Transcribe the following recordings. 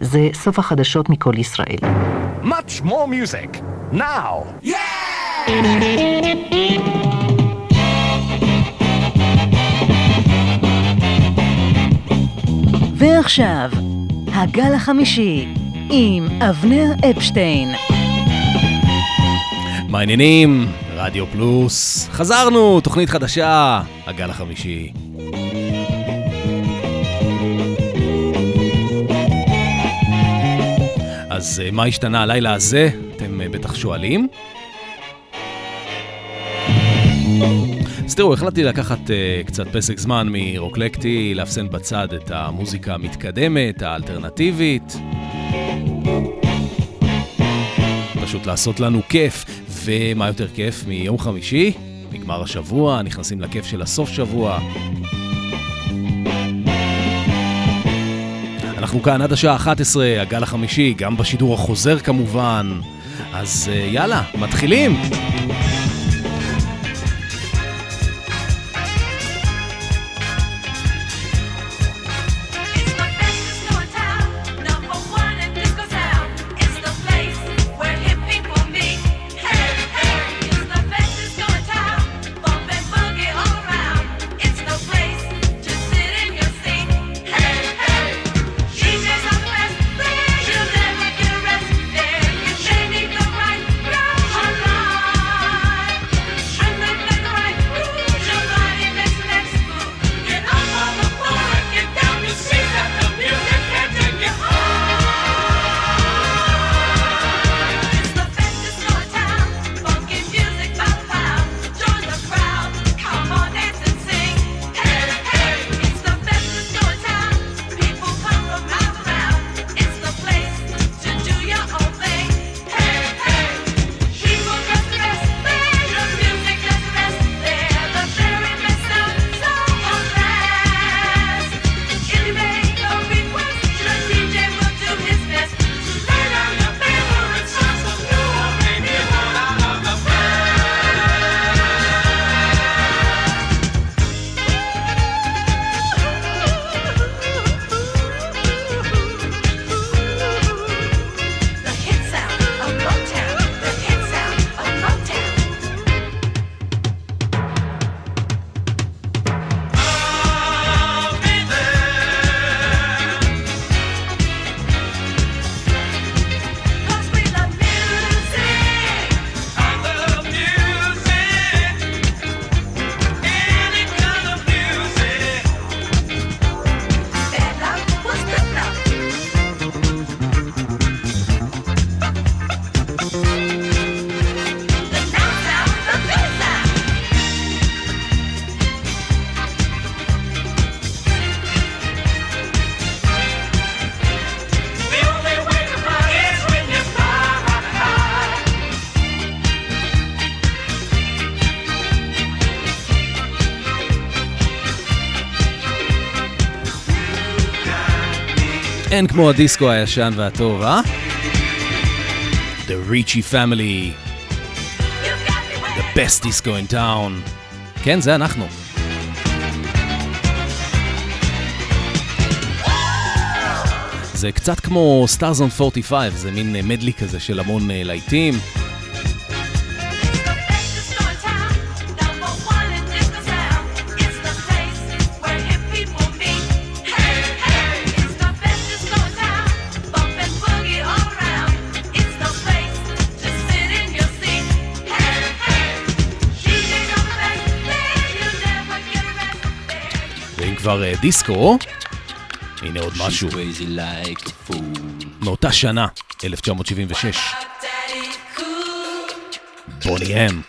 זה סוף החדשות מכל ישראל. Much more music, now! ועכשיו, הגל החמישי, עם אבנר אפשטיין. מה העניינים? רדיו פלוס. חזרנו, תוכנית חדשה, הגל החמישי. אז אה, מה השתנה הלילה הזה? אתם אה, בטח שואלים. אז תראו, החלטתי לקחת uh, קצת פסק זמן מרוקלקטי, לאפסן בצד את המוזיקה המתקדמת, האלטרנטיבית. פשוט לעשות לנו כיף, ומה יותר כיף מיום חמישי? נגמר השבוע, נכנסים לכיף של הסוף שבוע. אנחנו כאן עד השעה 11, הגל החמישי, גם בשידור החוזר כמובן. אז uh, יאללה, מתחילים! אין כמו הדיסקו הישן והטוב, אה? The Ricci Family. The best disco in town. כן, זה אנחנו. זה קצת כמו Stars on 45, זה מין מדלי כזה של המון אה, להיטים. כבר אה, דיסקו, הנה עוד משהו. מאותה שנה, 1976. בוני אם.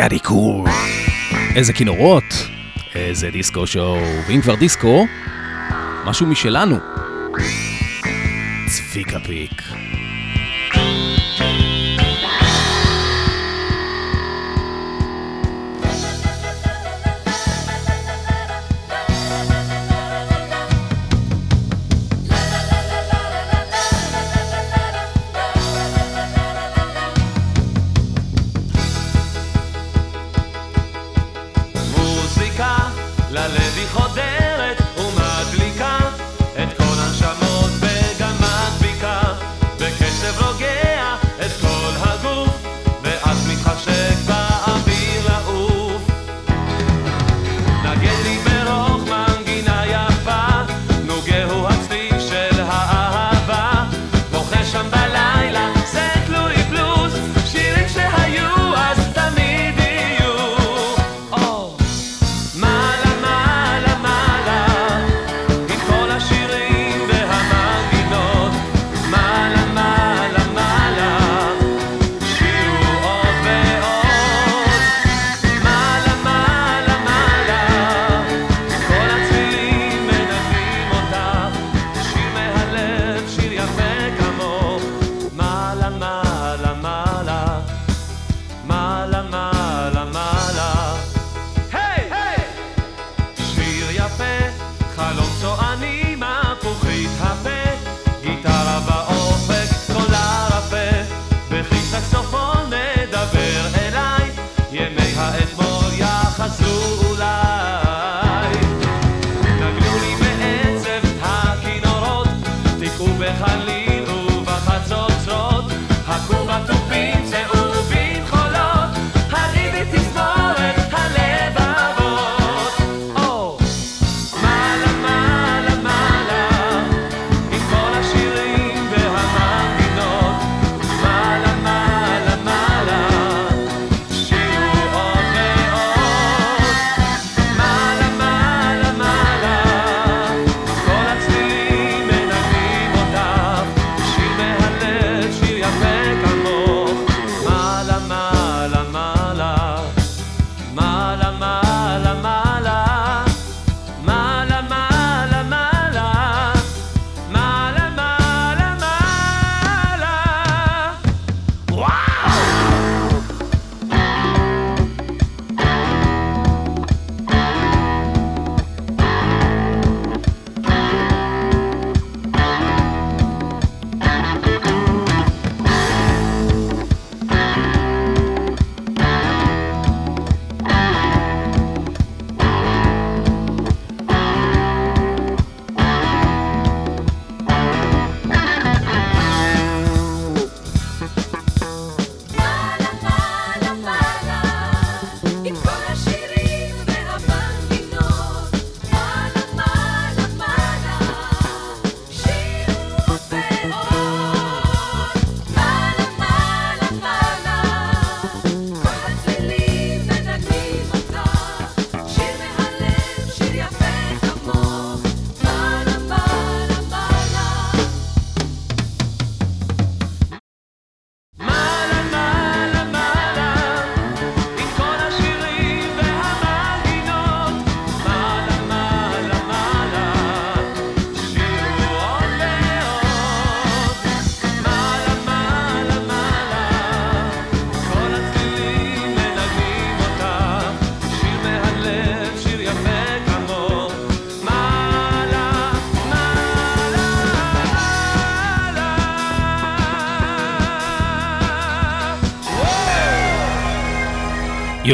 דאדי קול. איזה כינורות, איזה דיסקו שואו, ואם כבר דיסקו, משהו משלנו. צביקה פיק.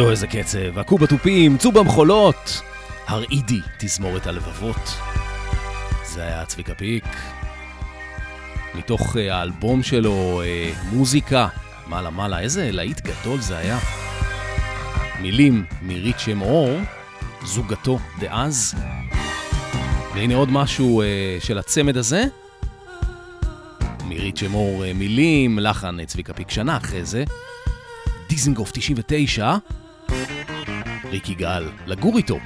יואו, איזה קצב. הכו בתופים, צאו במחולות. הרעידי, תזמורת הלבבות. זה היה צביקה פיק. מתוך אה, האלבום שלו, אה, מוזיקה, מעלה מעלה, איזה להיט גדול זה היה. מילים מריצ'ם אור, זוגתו דאז. והנה עוד משהו אה, של הצמד הזה. מריצ'ם אור אה, מילים, לחן צביקה פיק שנה אחרי זה. דיזנגוף 99, ריק יגאל, לגור איתו.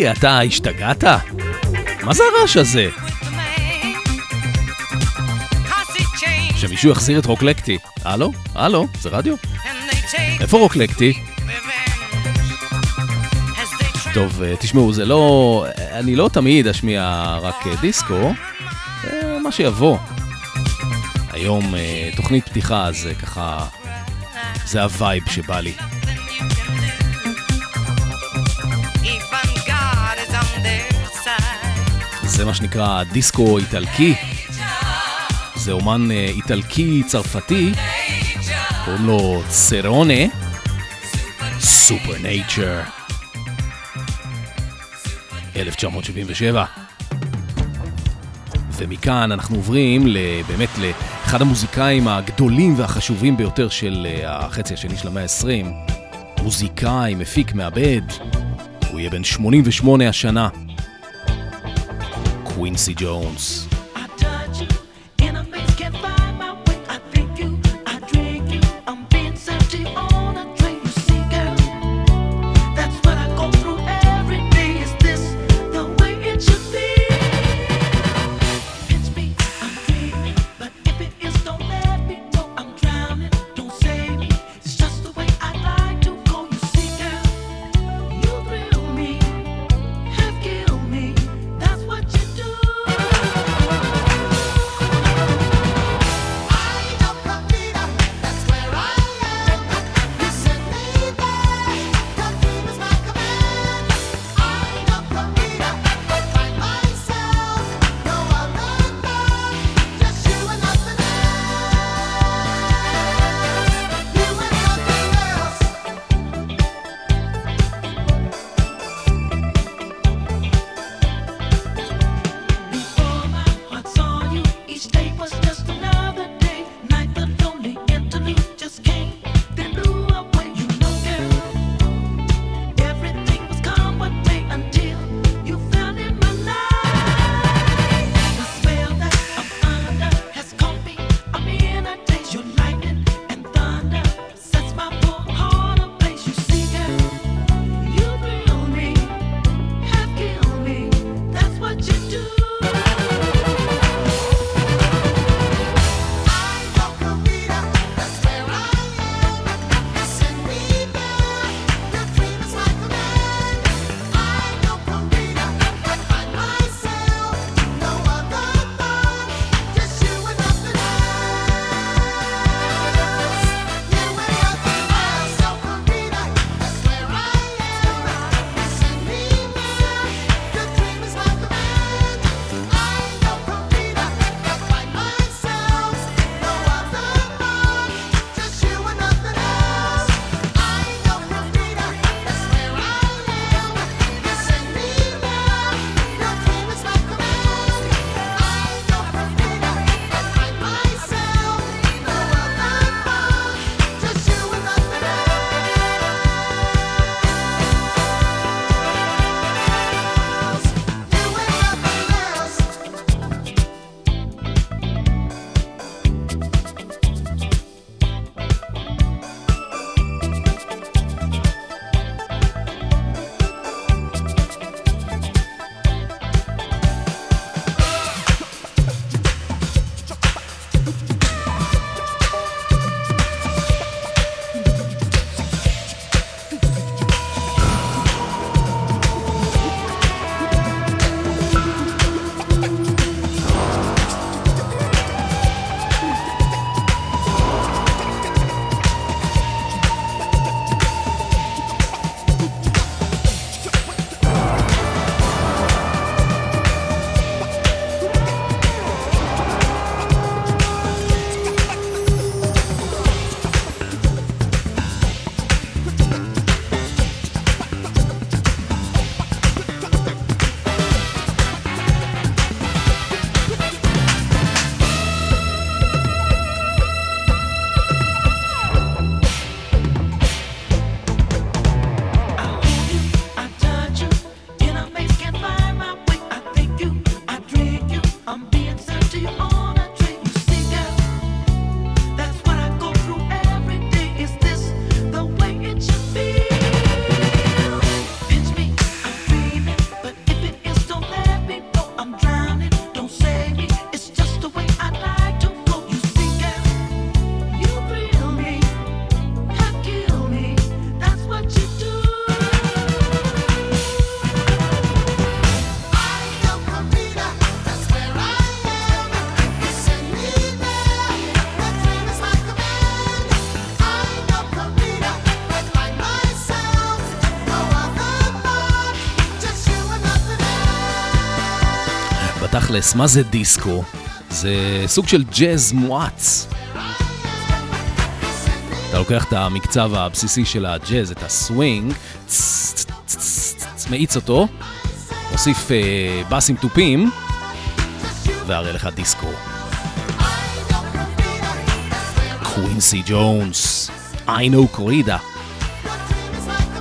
לי, אתה השתגעת? מה זה הרעש הזה? שמישהו יחזיר את רוקלקטי. הלו? הלו? זה רדיו? איפה רוקלקטי? טוב, אה, תשמעו, זה לא... אני לא תמיד אשמיע רק אה, דיסקו, אה, מה שיבוא. היום תוכנית פתיחה, אז אה, ככה... זה ה vibe שבא לי. זה מה שנקרא דיסקו איטלקי. זה אומן אה, איטלקי צרפתי, קוראים לו צרונה, סופר נייצ'ר, 1977. ומכאן אנחנו עוברים באמת לאחד המוזיקאים הגדולים והחשובים ביותר של אה, החצי השני של המאה ה-20. מוזיקאי, מפיק, מעבד. הוא יהיה בן 88 השנה. קווינסי ג'ונס. תכלס, מה זה דיסקו? זה סוג של ג'אז מואץ. אתה לוקח את המקצב הבסיסי של הג'אז, את הסווינג, מאיץ אותו, מוסיף אה, בסים תופים, והרי לך דיסקו. קווינסי ג'ונס, I know קורידה.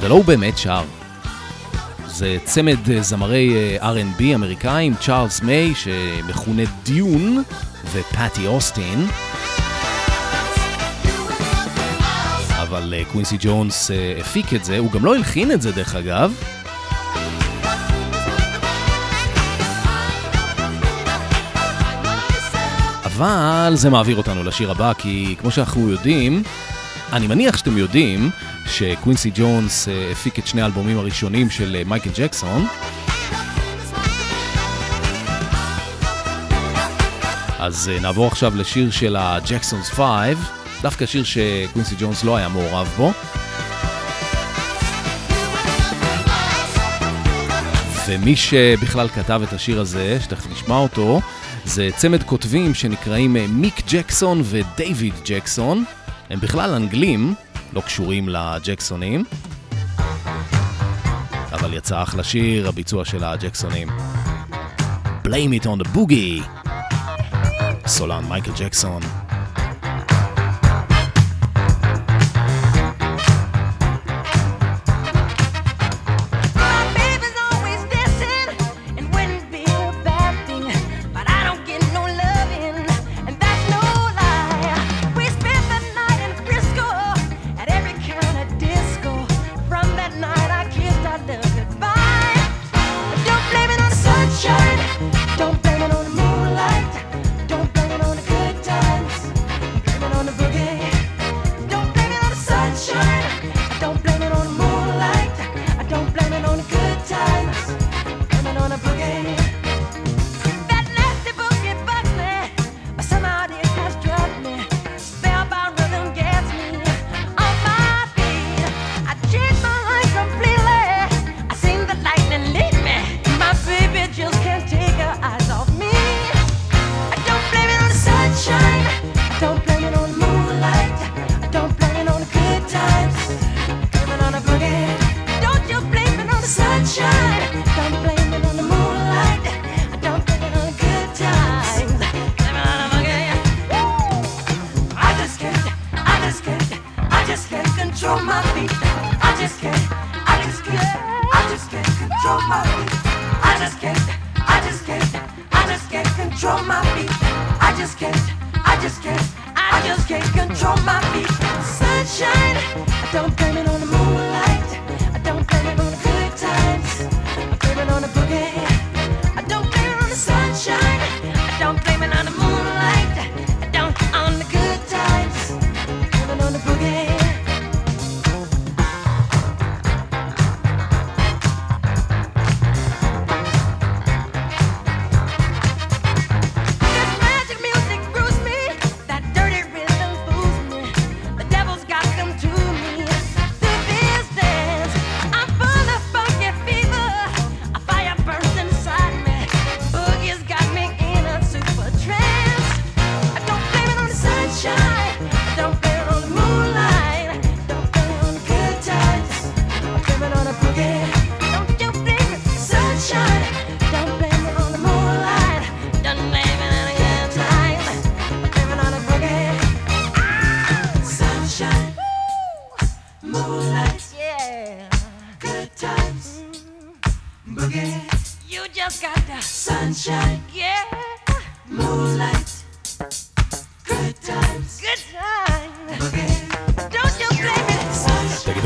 ולא הוא באמת שר. זה אה, צמד אה, זמרי אה, R&B אמריקאים, צ'ארלס מיי, שמכונה דיון, ופאטי אוסטין. אבל קווינסי ג'ונס הפיק את זה, הוא גם לא הלחין את זה דרך אגב. אבל זה מעביר אותנו לשיר הבא, כי כמו שאנחנו יודעים, אני מניח שאתם יודעים, שקווינסי ג'ונס אה, הפיק את שני האלבומים הראשונים של אה, מייקל ג'קסון. אז אה, נעבור עכשיו לשיר של הג'קסונס 5, דווקא שיר שקווינסי ג'ונס לא היה מעורב בו. ומי שבכלל כתב את השיר הזה, שתכף נשמע אותו, זה צמד כותבים שנקראים מיק ג'קסון ודייוויד ג'קסון. הם בכלל אנגלים, לא קשורים לג'קסונים. אבל יצא אחלה שיר, הביצוע של הג'קסונים. Blame it on the boogie! סולן מייקל ג'קסון.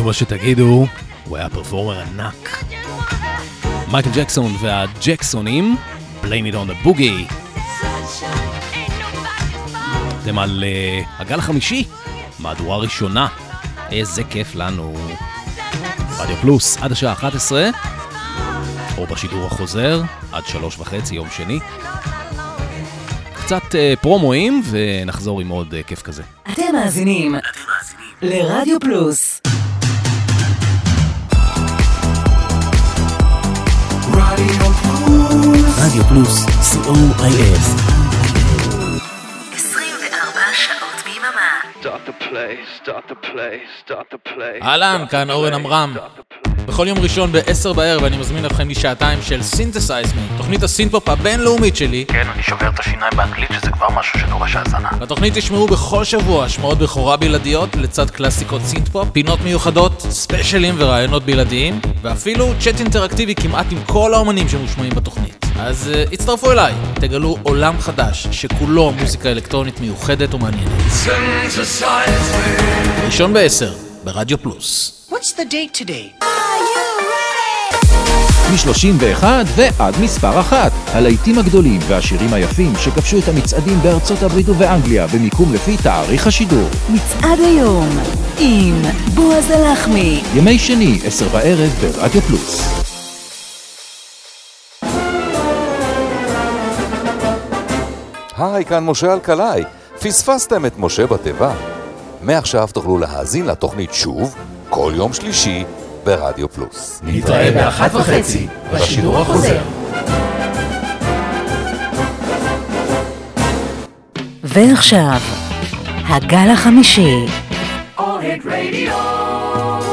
תגידו שתגידו, הוא היה פרפורמר ענק. מייקל ג'קסון והג'קסונים, blame it on the boogie. אתם על אה, הגל החמישי, מהדורה ראשונה. איזה כיף לנו. רדיו פלוס עד השעה 11, או בשידור החוזר עד שלוש וחצי יום שני. קצת אה, פרומואים ונחזור עם עוד אה, כיף כזה. אתם מאזינים לרדיו פלוס. רדיו פלוס, co.il 24 שעות ביממה. אהלן, כאן אורן עמרם. בכל יום ראשון ב-10 בערב אני מזמין אתכם לשעתיים של סינתיסייז מי, תוכנית הסינתפופ הבינלאומית שלי. כן, אני שובר את השיניים באנגלית שזה כבר משהו שדורש האזנה. בתוכנית תשמעו בכל שבוע השמעות בכורה בלעדיות לצד קלאסיקות סינתפופ, פינות מיוחדות, ספיישלים וראיונות בלעדיים, ואפילו צ'אט אינטראקטיבי כמעט עם כל האומנים שמושמעים בתוכנית. אז uh, הצטרפו אליי, תגלו עולם חדש שכולו מוזיקה אלקטרונית מיוחדת ומעניינת. ראשון ב-10 ברדיו פלוס. What's the date today? מ-31 ועד מספר אחת. הלהיטים הגדולים והשירים היפים שכבשו את המצעדים בארצות הברית ובאנגליה במיקום לפי תאריך השידור. מצעד היום עם בועז הלחמי. ימי שני, עשר בערב ברדיו פלוס. היי, כאן משה אלקלעי. פספסתם את משה בתיבה? מעכשיו תוכלו להאזין לתוכנית שוב כל יום שלישי ברדיו פלוס. נתראה באחת וחצי בשידור החוזר. ועכשיו, הגל החמישי. אוהד רדיו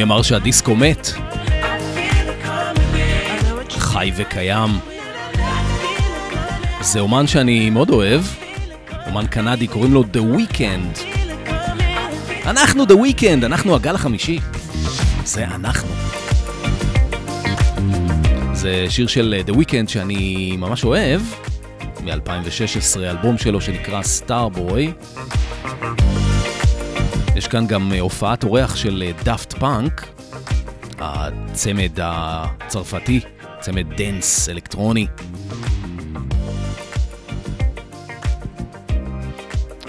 מי אמר שהדיסקו מת? חי וקיים. זה אומן שאני מאוד אוהב, אומן קנדי, קוראים לו The Weeknd. אנחנו The Weeknd, אנחנו הגל החמישי. זה אנחנו. זה שיר של אה, The Weeknd שאני ממש אוהב, מ-2016, אלבום שלו שנקרא Starboy. יש כאן גם אה, הופעת אורח של אה, דאפט פאנק, הצמד הצרפתי, צמד dance אלקטרוני.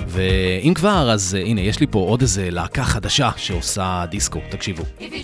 ואם כבר, אז אה, הנה, יש לי פה עוד איזה להקה חדשה שעושה דיסקו, תקשיבו. If you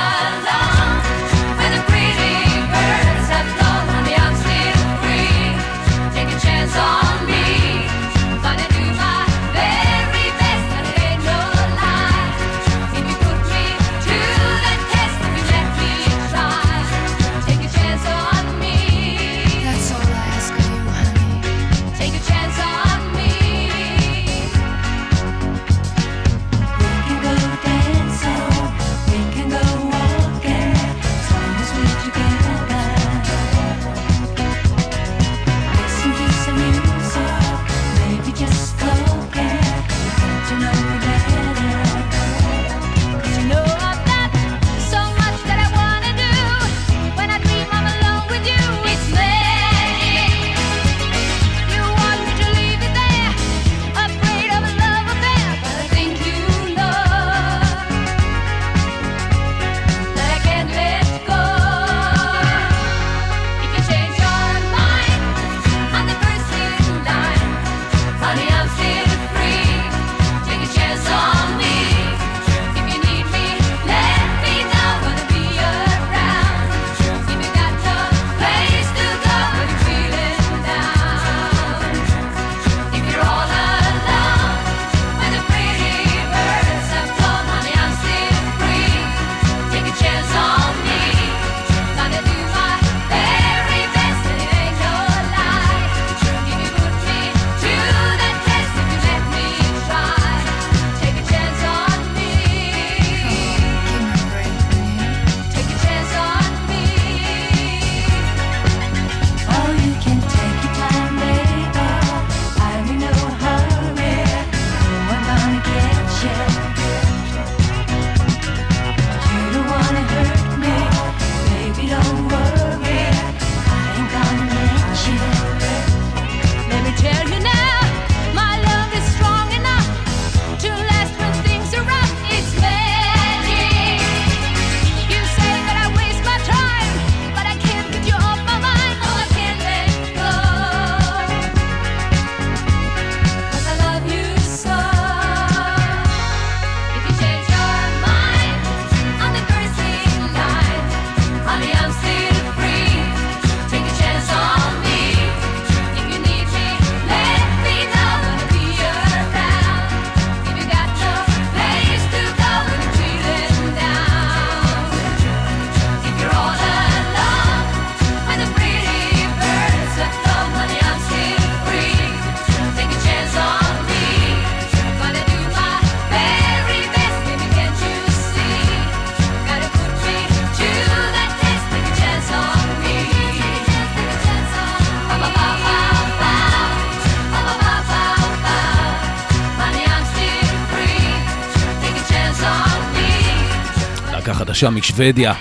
שם משוודיה.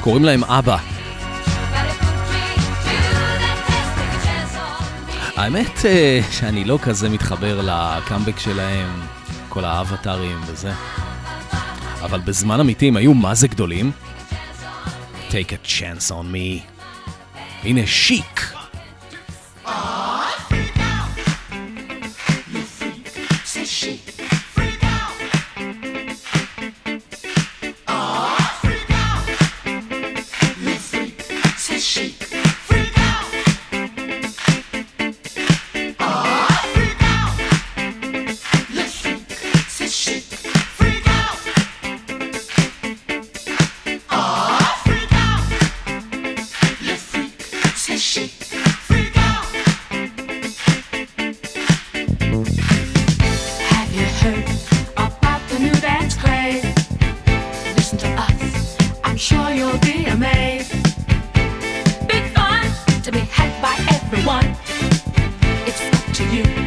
קוראים להם אבא. האמת אה, שאני לא כזה מתחבר לקאמבק שלהם, כל האבטרים וזה. אבל בזמן אמיתי הם היו מה זה גדולים. Take a chance on me. הנה שיט. everyone. It's up to you.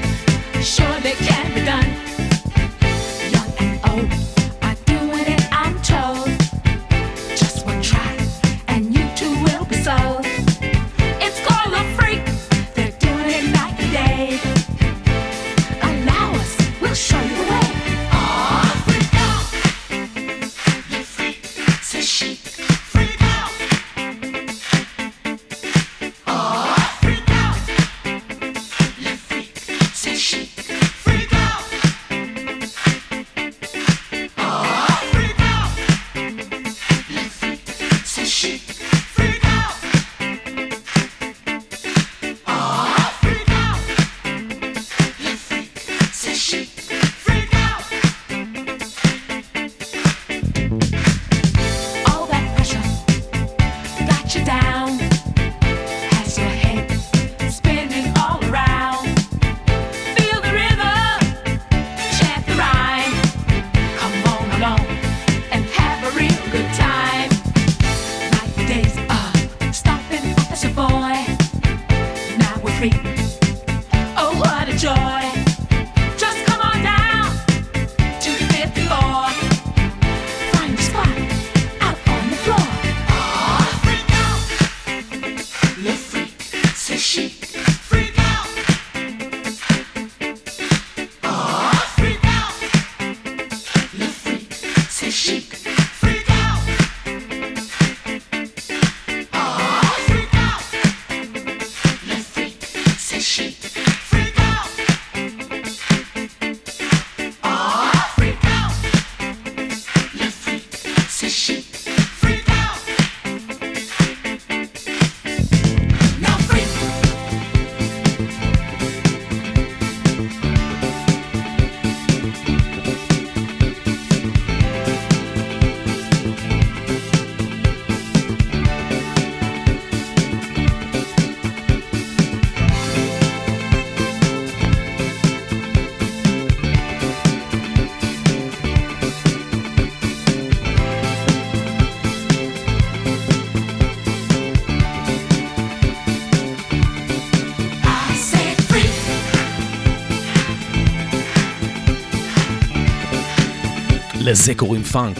לזה קוראים פאנק.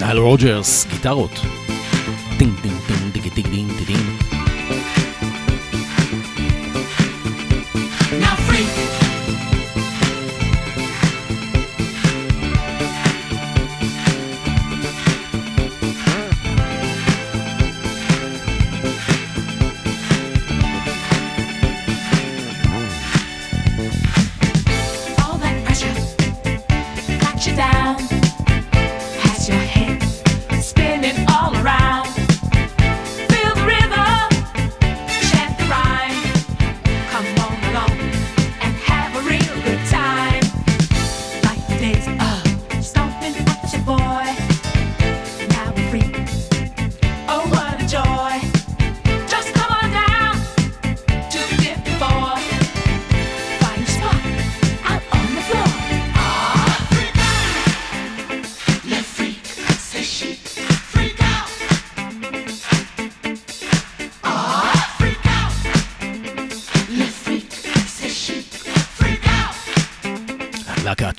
נעל רוג'רס, גיטרות.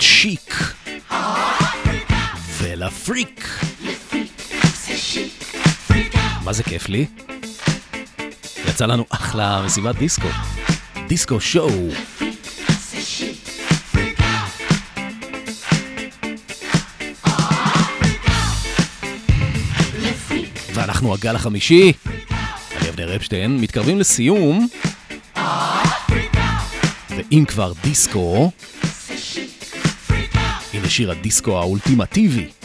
צ'יק. ולה פריק. מה זה כיף לי? יצא לנו אחלה מסיבת דיסקו. דיסקו שואו. ואנחנו הגל החמישי, אני אבנר אפשטיין, מתקרבים לסיום, ואם כבר דיסקו, לשיר הדיסקו האולטימטיבי.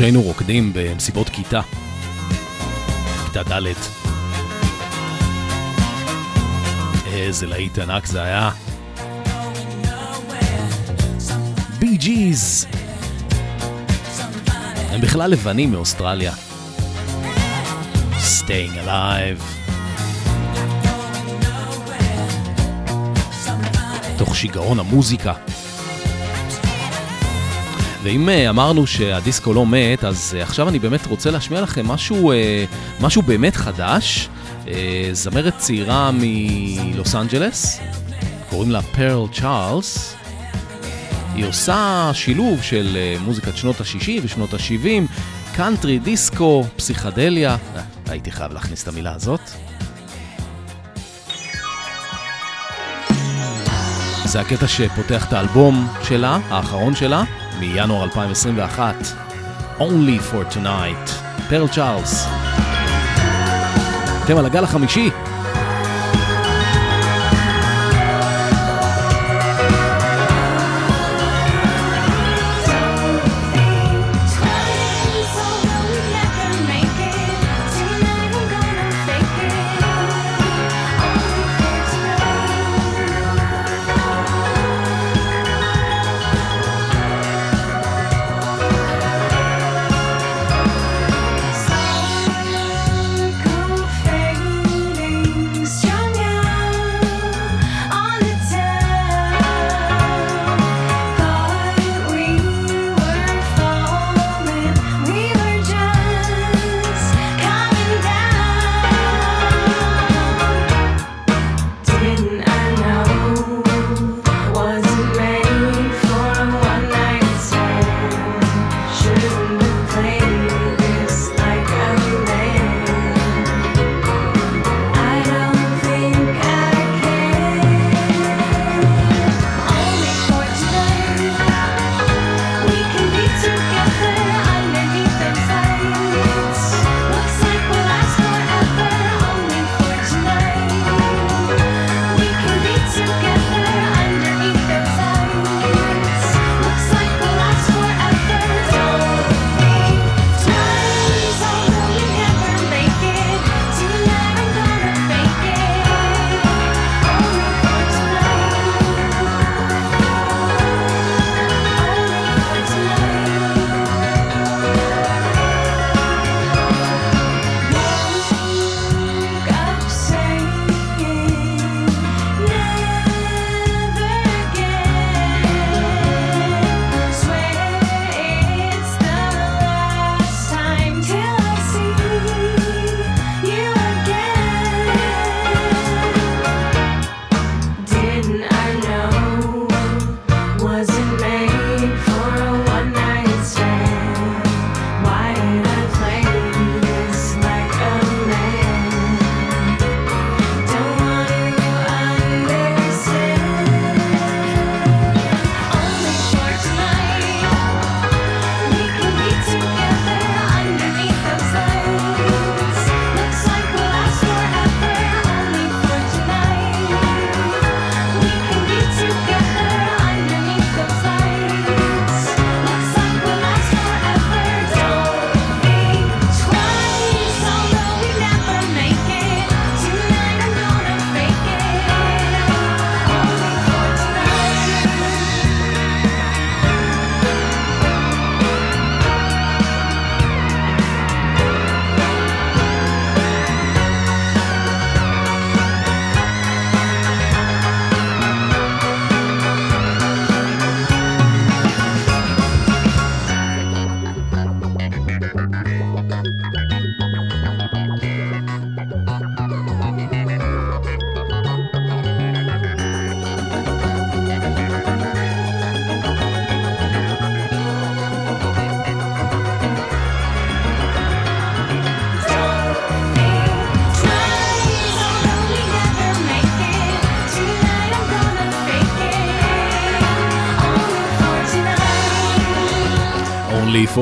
שהיינו רוקדים במסיבות כיתה. כיתה ד'. איזה להיט ענק זה היה. בי ג'יז. הם בכלל לבנים מאוסטרליה. Staying Alive. תוך שיגעון המוזיקה. ואם אה, אמרנו שהדיסקו לא מת, אז אה, עכשיו אני באמת רוצה להשמיע לכם משהו, אה, משהו באמת חדש. זמרת צעירה מלוס אנג'לס, קוראים לה פרל צ'ארלס. היא עושה שילוב של מוזיקת שנות ה-60 ושנות ה-70, קאנטרי, דיסקו, פסיכדליה. הייתי חייב להכניס את המילה הזאת. זה הקטע שפותח את האלבום שלה, האחרון שלה. מינואר 2021, Only for Tonight, פרל צ'ארלס. אתם על הגל החמישי,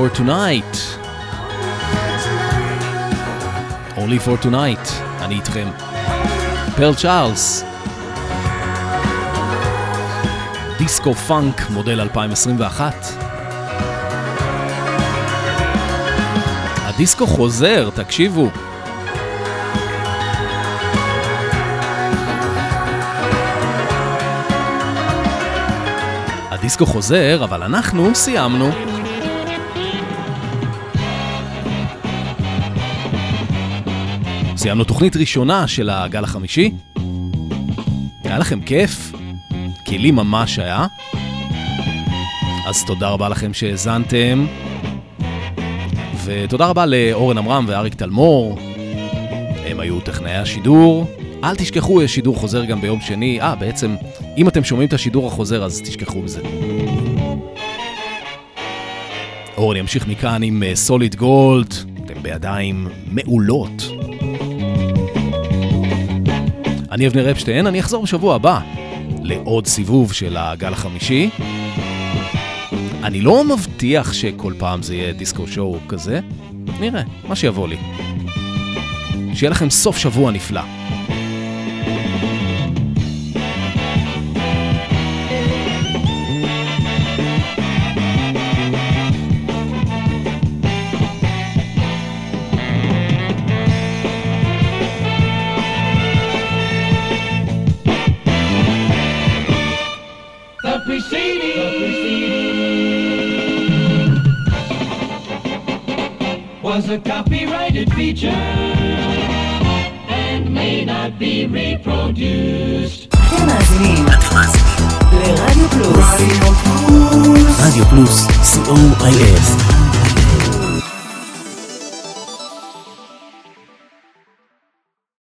for tonight. Only for tonight, אני איתכם. פרל צ'ארלס. דיסקו פאנק, מודל 2021. הדיסקו חוזר, תקשיבו. הדיסקו חוזר, אבל אנחנו סיימנו. סיימנו תוכנית ראשונה של הגל החמישי. היה לכם כיף? כי לי ממש היה. אז תודה רבה לכם שהאזנתם. ותודה רבה לאורן עמרם ואריק תלמור. הם היו טכנאי השידור. אל תשכחו, יש שידור חוזר גם ביום שני. אה, בעצם, אם אתם שומעים את השידור החוזר, אז תשכחו מזה. אורן ימשיך מכאן עם סוליד גולד, אתם בידיים מעולות. אני אבנר אפשטיין, אני אחזור בשבוע הבא לעוד סיבוב של הגל החמישי. אני לא מבטיח שכל פעם זה יהיה דיסקו שואו כזה, נראה, מה שיבוא לי. שיהיה לכם סוף שבוע נפלא. was a copyrighted feature and may not be reproduced. אתם מאזינים לרדיו פלוס. רדיו פלוס, co.il